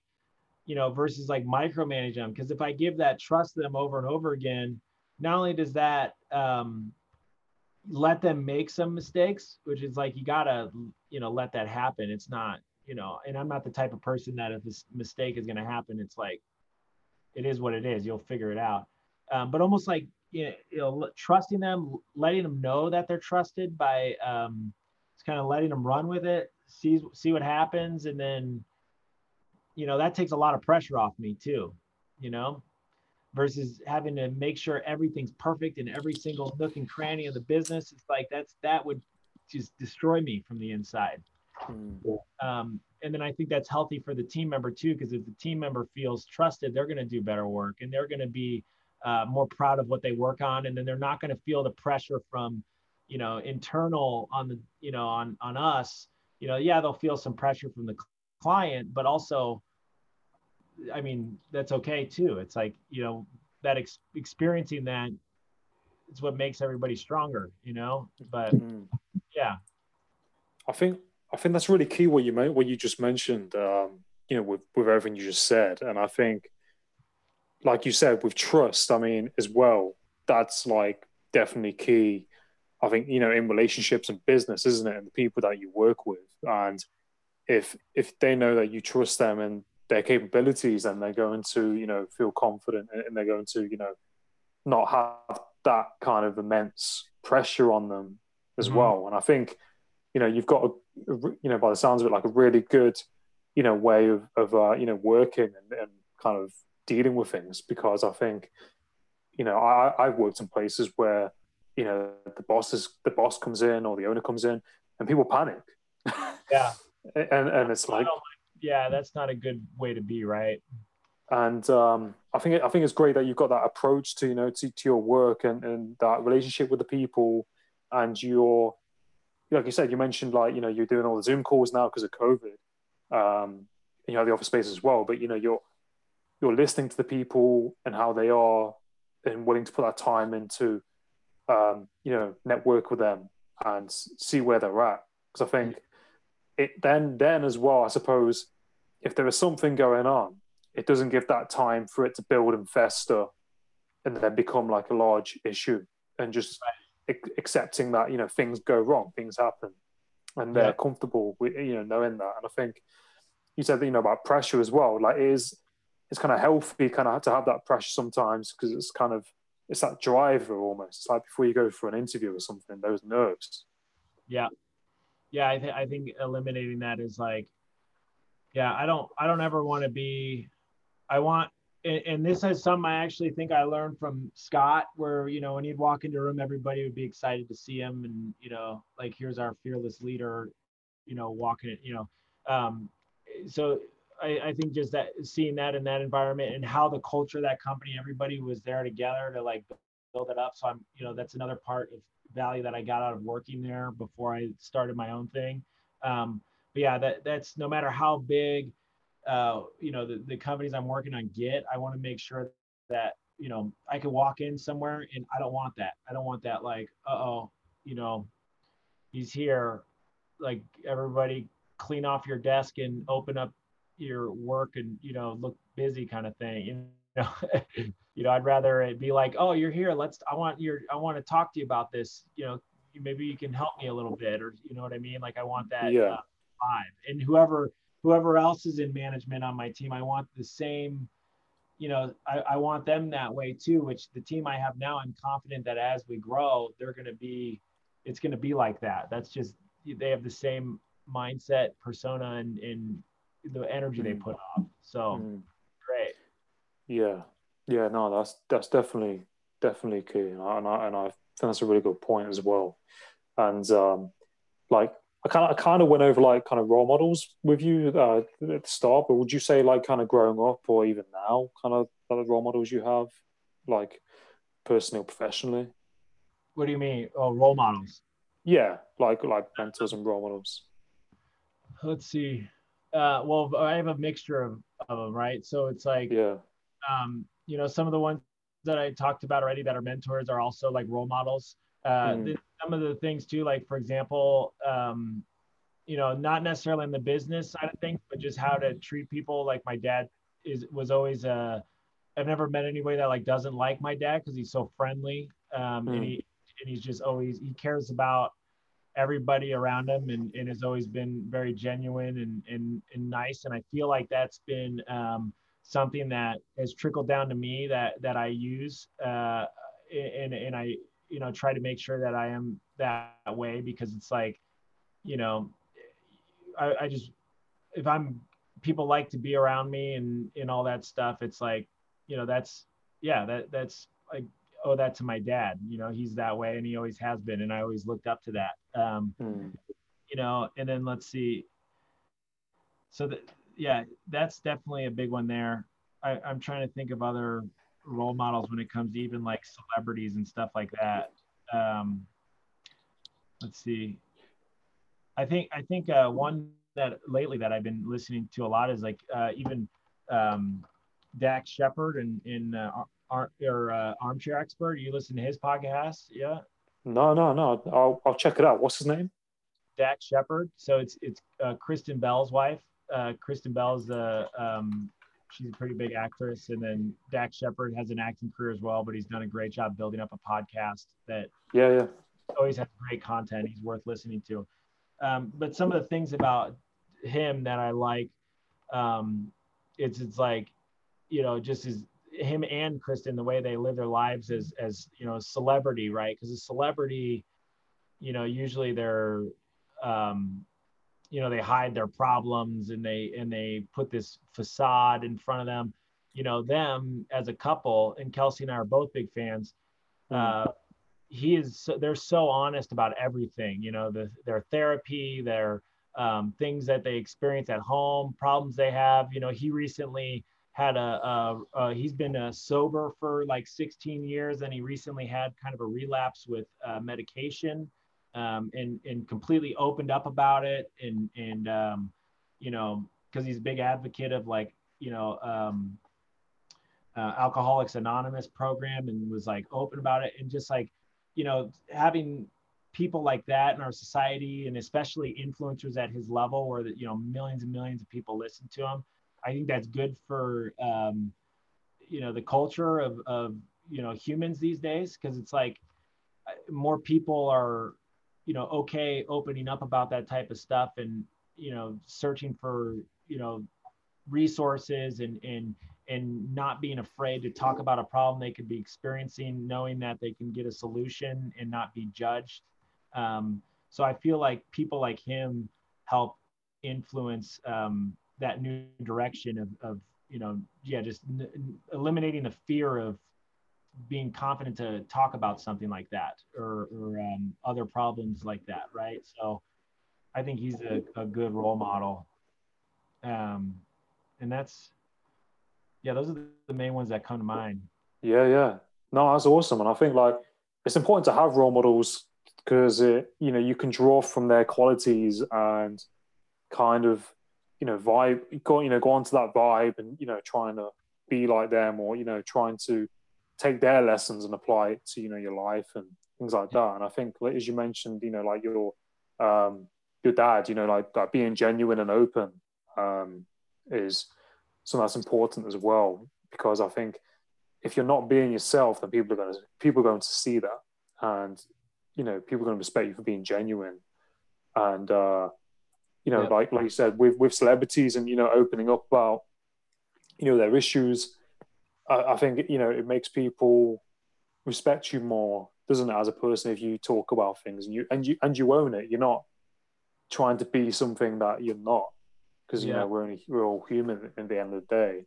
you know, versus like micromanage them. Because if I give that trust to them over and over again, not only does that um, let them make some mistakes, which is like you gotta, you know, let that happen. It's not, you know, and I'm not the type of person that if this mistake is gonna happen, it's like, it is what it is. You'll figure it out. Um, but almost like you know, trusting them, letting them know that they're trusted by um, it's kind of letting them run with it, see see what happens, and then, you know, that takes a lot of pressure off me too. You know, versus having to make sure everything's perfect in every single nook and cranny of the business. It's like that's that would just destroy me from the inside. Mm. Um, and then I think that's healthy for the team member too, because if the team member feels trusted, they're going to do better work and they're going to be uh, more proud of what they work on, and then they're not going to feel the pressure from, you know, internal on the, you know, on on us. You know, yeah, they'll feel some pressure from the client, but also I mean, that's okay too. It's like, you know, that ex- experiencing that is what makes everybody stronger, you know? But mm. yeah. I think, I think that's really key what you meant, what you just mentioned, um, you know, with, with everything you just said. And I think, like you said, with trust, I mean, as well, that's like definitely key. I think, you know, in relationships and business, isn't it? And the people that you work with. And if, if they know that you trust them and their capabilities and they're going to you know feel confident and they're going to you know not have that kind of immense pressure on them as mm-hmm. well. And i think you know you've got a you know by the sounds of it like a really good you know way of, of uh, you know working and, and kind of dealing with things. Because i think you know I, i've worked in places where you know the boss is the boss comes in or the owner comes in and people panic. Yeah. *laughs* And and it's like yeah, that's not a good way to be, right? And um, I think I think it's great that you've got that approach to you know to, to your work and, and that relationship with the people, and your like you said, you mentioned like you know you're doing all the Zoom calls now because of COVID. Um, you have the office space as well, but you know you're you're listening to the people and how they are, and willing to put that time into um, you know network with them and see where they're at. Because I think it then then as well, I suppose, if there is something going on, it doesn't give that time for it to build and fester, and then become like a large issue, and just accepting that you know things go wrong, things happen, and they're yeah. comfortable with you know knowing that. And I think you said that, you know about pressure as well. Like it is it's kind of healthy, kind of to have that pressure sometimes because it's kind of it's that driver almost. It's like before you go for an interview or something, those nerves. Yeah, yeah, I think I think eliminating that is like, yeah, I don't I don't ever want to be, I want. And, and this is some I actually think I learned from Scott, where you know when he'd walk into a room, everybody would be excited to see him, and you know, like here's our fearless leader, you know, walking it, you know. Um, so I, I think just that seeing that in that environment and how the culture of that company, everybody was there together to like build it up. So I'm, you know, that's another part of value that I got out of working there before I started my own thing. Um, but yeah, that that's no matter how big, uh, you know, the, the companies I'm working on get, I want to make sure that, you know, I can walk in somewhere and I don't want that. I don't want that like, uh-oh, you know, he's here. Like everybody clean off your desk and open up your work and, you know, look busy kind of thing. You know, *laughs* you know, I'd rather it be like, oh, you're here. Let's, I want your, I want to talk to you about this. You know, maybe you can help me a little bit or, you know what I mean? Like I want that Yeah. uh, vibe and whoever, whoever else is in management on my team, I want the same, you know, I, I want them that way too, which the team I have now, I'm confident that as we grow, they're going to be, it's going to be like that. That's just, they have the same mindset, persona, and, and the energy they Mm. put off. So Mm. great. Yeah, yeah, no, that's that's definitely definitely key, and I, and I, and I think that's a really good point as well. And um, like I kind of I kind of went over like kind of role models with you uh, at the start, but would you say like kind of growing up or even now, kind of the role models you have, like personally or professionally? What do you mean? Oh, role models. Yeah, like like mentors and role models. Let's see. Uh, well, I have a mixture of, of them, right? So it's like, Yeah, um, you know, some of the ones that I talked about already that are mentors are also like role models. Uh, Mm. some of the things too, like for example, um, you know, not necessarily in the business side of things, but just how to treat people. Like my dad is was always uh, I've never met anybody that like doesn't like my dad because he's so friendly, um, and Mm. he and he's just always he cares about everybody around him and, and has always been very genuine and, and, and nice. And I feel like that's been um, something that has trickled down to me that, that I use. Uh, and, and I, you know, try to make sure that I am that way because it's like, you know, I, I just, if I'm, people like to be around me and, and all that stuff, it's like, you know, that's, yeah, that, that's like, owe that to my dad. You know, he's that way and he always has been. And I always looked up to that. Um, Mm. you know, and then let's see. So that, yeah, that's definitely a big one there. I, I'm trying to think of other role models when it comes to even like celebrities and stuff like that. Um, let's see. I think I think uh, one that lately that I've been listening to a lot is like uh, even um, Dax Shepard and in uh, Ar- or uh, Armchair Expert. You listen to his podcast, yeah? No, no, no. I'll I'll check it out. What's his name? Dax Shepard. So it's it's uh, Kristen Bell's wife. Uh, Kristen Bell's the um, she's a pretty big actress, and then Dax Shepard has an acting career as well, but he's done a great job building up a podcast that Yeah, yeah. always has great content. He's worth listening to. Um, but some of the things about him that I like, um, it's it's like, you know, just as him and Kristen, the way they live their lives as as you know, celebrity, right? Because a celebrity, you know, usually they're, um, you know, they hide their problems and they and they put this facade in front of them. You know, them as a couple, and Kelsey and I are both big fans. Uh, he is so, they're so honest about everything you know the, their therapy their um, things that they experience at home problems they have you know he recently had a, a, a he's been uh sober for like 16 years and he recently had kind of a relapse with uh, medication um, and and completely opened up about it and and um, you know because he's a big advocate of like you know um, uh, alcoholics anonymous program and was like open about it and just like you know, having people like that in our society and especially influencers at his level where, that you know, millions and millions of people listen to him, I think that's good for, um, you know, the culture of, of, you know, humans these days. Cause it's like uh, more people are, you know, okay opening up about that type of stuff and, you know, searching for, you know, resources and, and, and not being afraid to talk about a problem they could be experiencing, knowing that they can get a solution and not be judged. Um, so I feel like people like him help influence um, that new direction of, of, you know, yeah, just n- eliminating the fear of being confident to talk about something like that or, or um, other problems like that, right? So I think he's a, a good role model. Um, and that's yeah those are the main ones that come to mind Yeah, yeah. No, that's awesome. And I think like it's important to have role models because it, you know, you can draw from their qualities and kind of, you know, vibe go, you know, go onto that vibe and, you know, trying to be like them or, you know, trying to take their lessons and apply it to, you know, your life and things like that. And I think as you mentioned, you know, like your um your dad, you know, like, like being genuine and open um is something that's important as well. Because I think if you're not being yourself, then people are going to people are going to see that, and you know people are going to respect you for being genuine. And uh, you know, Yeah. like like you said, with with celebrities and you know opening up about you know their issues, I, I think you know it makes people respect you more, doesn't it, as a person if you talk about things and you and you and you own it. You're not trying to be something that you're not, because you Yeah. know we're only we're all human at the end of the day.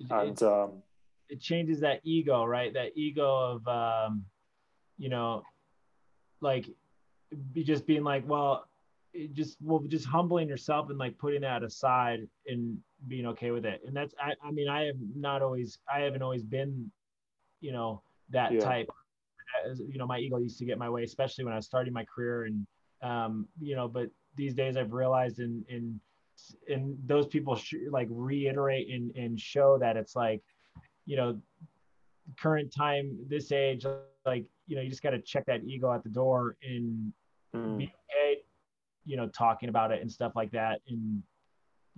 It- And um, it changes that ego, right? That ego of, um, you know, like be just being like, well, it just well, just humbling yourself and like putting that aside and being okay with it. And that's, I, I mean, I have not always, I haven't always been, you know, that Yeah. type. As, you know, my ego used to get my way, especially when I was starting my career, and um, you know, but these days I've realized and and and those people sh- like reiterate and and show that it's like you know current time this age like you know you just got to check that ego at the door and mm. be okay you know talking about it and stuff like that and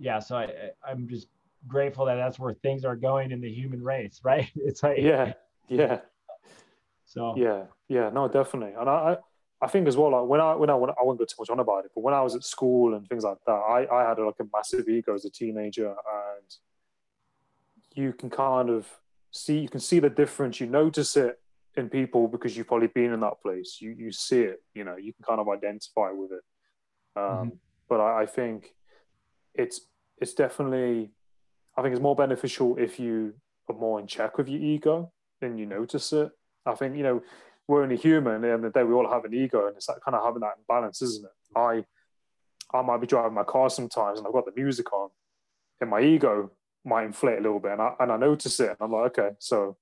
yeah so i i'm just grateful that that's where things are going in the human race *laughs* right it's like yeah, yeah. so Yeah, yeah, no, definitely. And I, I, think as well, like when I, when I, I won't go too much on about it, but when I was at school and things like that, I, I had like a massive ego as a teenager, and you can kind of see, you can see the difference. You notice it in people because you've probably been in that place. You, you see it. You know, you can kind of identify with it. Um, But I, I think it's, it's definitely, I think it's more beneficial if you are more in check with your ego, then you notice it. I think you know we're only human, and at the end of the day, we all have an ego, and it's like kind of having that balance, isn't it? I I might be driving my car sometimes, and I've got the music on, and my ego might inflate a little bit, and I and I notice it, and I'm like, okay, so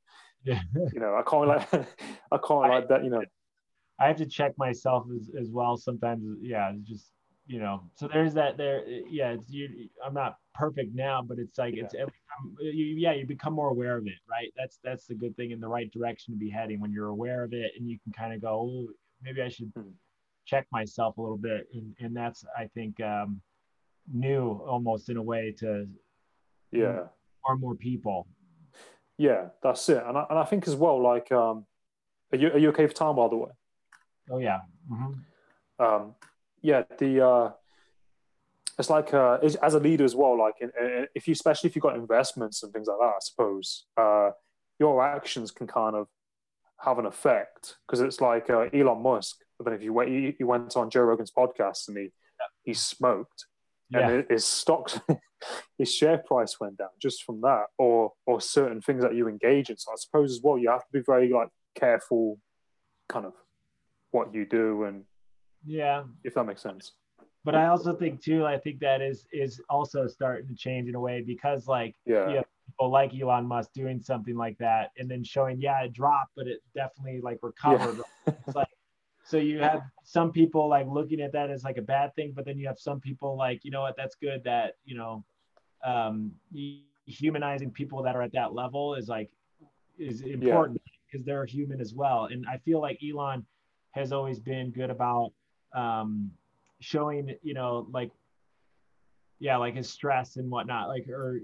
yeah *laughs* you know, I can't like *laughs* I can't like that, you know. I have to check myself as, as well sometimes. Yeah, just you know. So there's that there. Yeah, it's you. I'm not perfect now, but it's like it's every time, you, yeah. You become more aware of it, right? That's that's the good thing in the right direction to be heading when you're aware of it and you can kind of go, oh, maybe I should Hmm. check myself a little bit, and and that's I think um, new almost in a way to Yeah, more and more people. yeah, that's it. And I, and I think as well, like, um, are you are you okay for time by the way? Oh yeah. Mhm. um, yeah, the uh, it's like uh, it's- as a leader as well. Like in, in- if you, especially if you've got investments and things like that, I suppose uh, your actions can kind of have an effect because it's like uh, Elon Musk. I don't know if you went, he, he went on Joe Rogan's podcast and he he smoked Yeah. and his stocks, *laughs* his share price went down just from that, or or certain things that you engage in. So I suppose as well, you have to be very like careful, kind of what you do, and yeah. if that makes sense. but I also think too, I think that is is also starting to change in a way because like Yeah. you have people like Elon Musk doing something like that and then showing, yeah, it dropped, but it definitely like recovered. *laughs* It's like so you have some people like looking at that as like a bad thing, but then you have some people like, you know what, that's good that, you know, um humanizing people that are at that level is like is important because they're human as well. And I feel like Elon has always been good about um showing you know like yeah like his stress and whatnot like or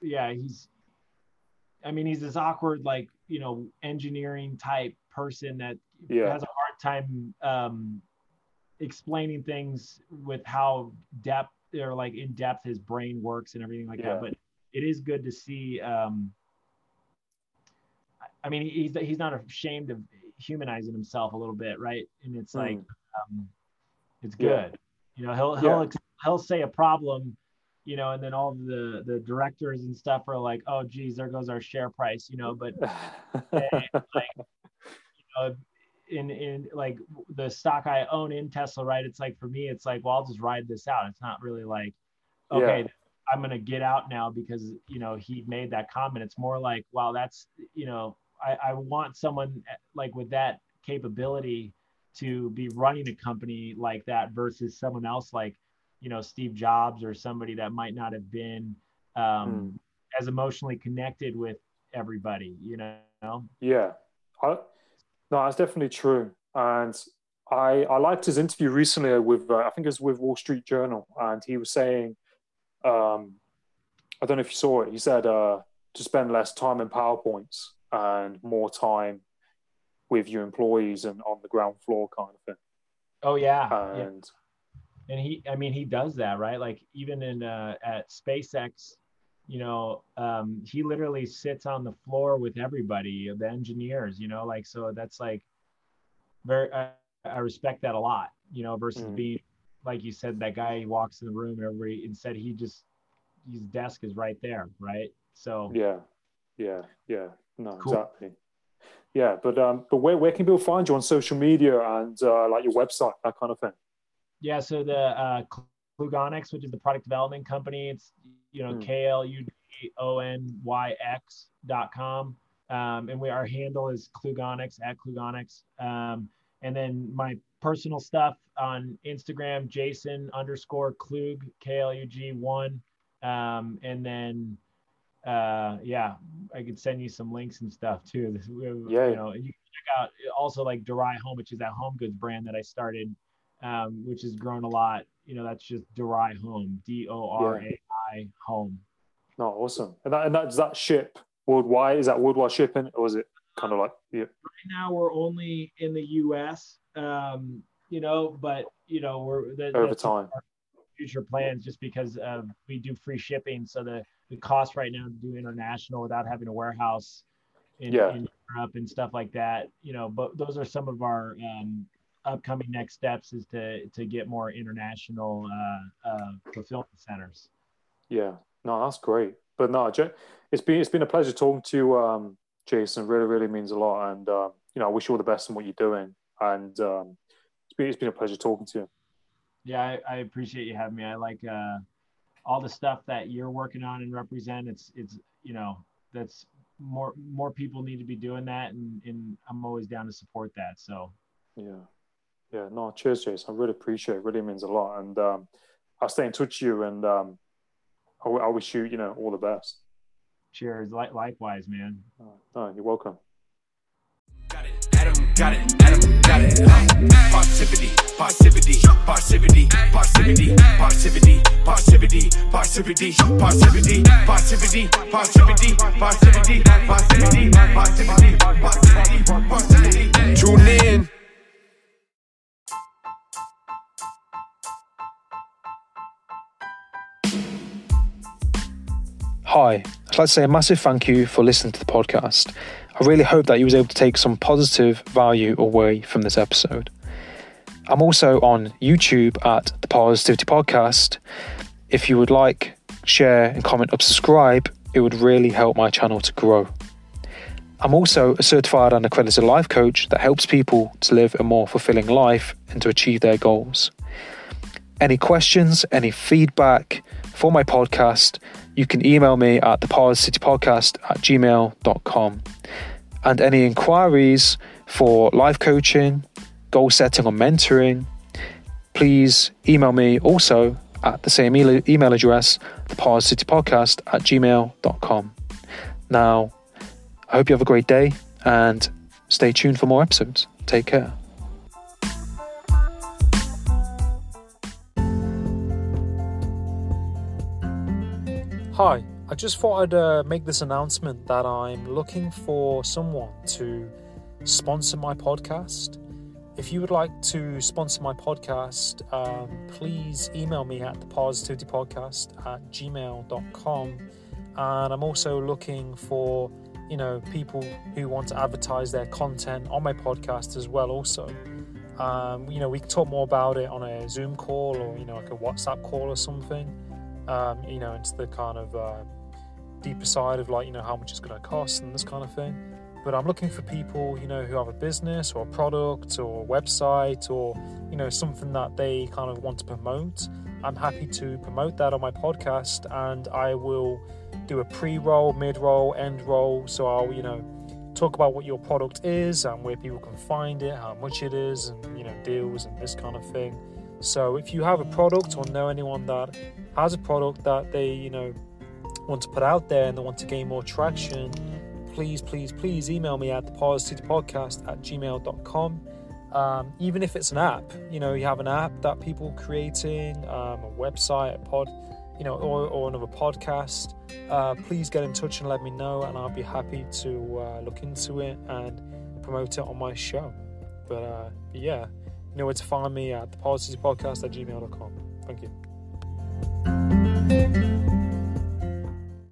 yeah he's i mean he's this awkward like you know engineering type person that Yeah. has a hard time um explaining things with how depth or like in depth his brain works and everything like Yeah. that but it is good to see um i mean he's he's not ashamed of humanizing himself a little bit right and it's like um, it's good. Yeah. You know, he'll he'll Yeah. he'll say a problem, you know, and then all the the directors and stuff are like, oh, geez, there goes our share price, you know. But *laughs* uh, in in like the stock I own in Tesla, right? It's like for me, it's like, well, I'll just ride this out. It's not really like, okay, Yeah. I'm gonna get out now because you know he made that comment. It's more like, wow, that's you know, I, I want someone eh, like with that capability to be running a company like that versus someone else like you know Steve Jobs or somebody that might not have been um, Mm. as emotionally connected with everybody. You know. Yeah, I, no, that's definitely true. And I I liked his interview recently with uh, I think it was with Wall Street Journal, and he was saying, um, I don't know if you saw it. He said uh, to spend less time in powerpoints and more time with your employees and on the ground floor kind of thing. Oh yeah. yeah. And and he i mean he does that right like even in uh, at spacex you know um, he literally sits on the floor with everybody the engineers you know like so that's like very i, I respect that a lot you know versus Mhm. being like you said that guy he walks in the room and everybody instead he just his desk is right there right so yeah, yeah, yeah. No, Cool. exactly. Yeah, but um, but where where can people find you on social media and uh, like your website, that kind of thing? Yeah, so the uh, Klugonyx, which is the product development company, it's you know Mm. K L U G O N Y X dot com, um, and we our handle is Klugonyx at Klugonyx, um, and then my personal stuff on Instagram, Jason underscore Klug K L U G one, um, and then uh, yeah, I could send you some links and stuff too. This, Yeah. you know, you can check out also like Dorai Home, which is that home goods brand that I started um, which has grown a lot. You know, that's just Dorai Home, D O R A I Home. No, awesome. And that and that does that ship worldwide? Is that worldwide shipping, or is it kind of like yeah? Right now, we're only in the U.S. Um, you know, but you know, we're that, over that's time? our future plans just because of we do free shipping, so the the cost right now to do international without having a warehouse in, Yeah. in Europe and stuff like that. You know, but those are some of our um, upcoming next steps is to to get more international uh, uh, fulfillment centers. Yeah, no, that's great. But no, it's been it's been a pleasure talking to you, um, Jason. Really, really means a lot, and um, you know, I wish you all the best in what you're doing. And um, it's been it's been a pleasure talking to you. Yeah, I, I appreciate you having me. I like uh, all the stuff that you're working on and represent. It's it's you know that's more more people need to be doing that, and and I'm always down to support that. So Yeah, yeah. No, cheers, Jason. I really appreciate it. Really means a lot, and um, I'll stay in touch with you, and um, I, I wish you you know all the best. cheers. Li- likewise, man. No, you're welcome. Got it, Adam got it. Uh, Passivity, passivity, passivity, passivity, passivity, passivity, passivity, passivity, passivity, passivity, passivity, passivity, passivity, passivity, passivity. Tune in. Hi, I'd like to say a massive thank you for listening to the podcast. I really hope that you was able to take some positive value away from this episode. I'm also on YouTube at the Parrsitivity Podcast. If you would like, share, and comment up, subscribe, it would really help my channel to grow. I'm also a certified and accredited life coach that helps people to live a more fulfilling life and to achieve their goals. Any questions, any feedback for my podcast, you can email me at theparrsitivity at gmail.com. And any inquiries for life coaching, goal setting, or mentoring, please email me also at the same email address, theparrsitivity at gmail.com. Now, I hope you have a great day and stay tuned for more episodes. Take care. Hi, I just thought I'd uh, make this announcement that I'm looking for someone to sponsor my podcast. If you would like to sponsor my podcast, um, please email me at the parrsitivity podcast at gmail.com. And I'm also looking for, you know, people who want to advertise their content on my podcast as well, also. Um, you know, we can talk more about it on a Zoom call or, you know, like a WhatsApp call or something um, you know, into the kind of uh, deeper side of like, you know, how much it's going to cost and this kind of thing. but I'm looking for people, you know, who have a business or a product or a website or, you know, something that they kind of want to promote. I'm happy to promote that on my podcast and I will do a pre roll, mid roll, end roll. So I'll, you know, talk about what your product is and where people can find it, how much it is, and, you know, deals and this kind of thing. So if you have a product or know anyone that has a product that they, you know, want to put out there and they want to gain more traction, please, please, please email me at the podcast at gmail.com. Um, even if it's an app, you know, you have an app that people are creating, um, a website, a pod, you know, or, or another podcast, uh, please get in touch and let me know, and I'll be happy to uh, look into it and promote it on my show. But, uh, but yeah, you know where to find me at the podcast at gmail.com. Thank you.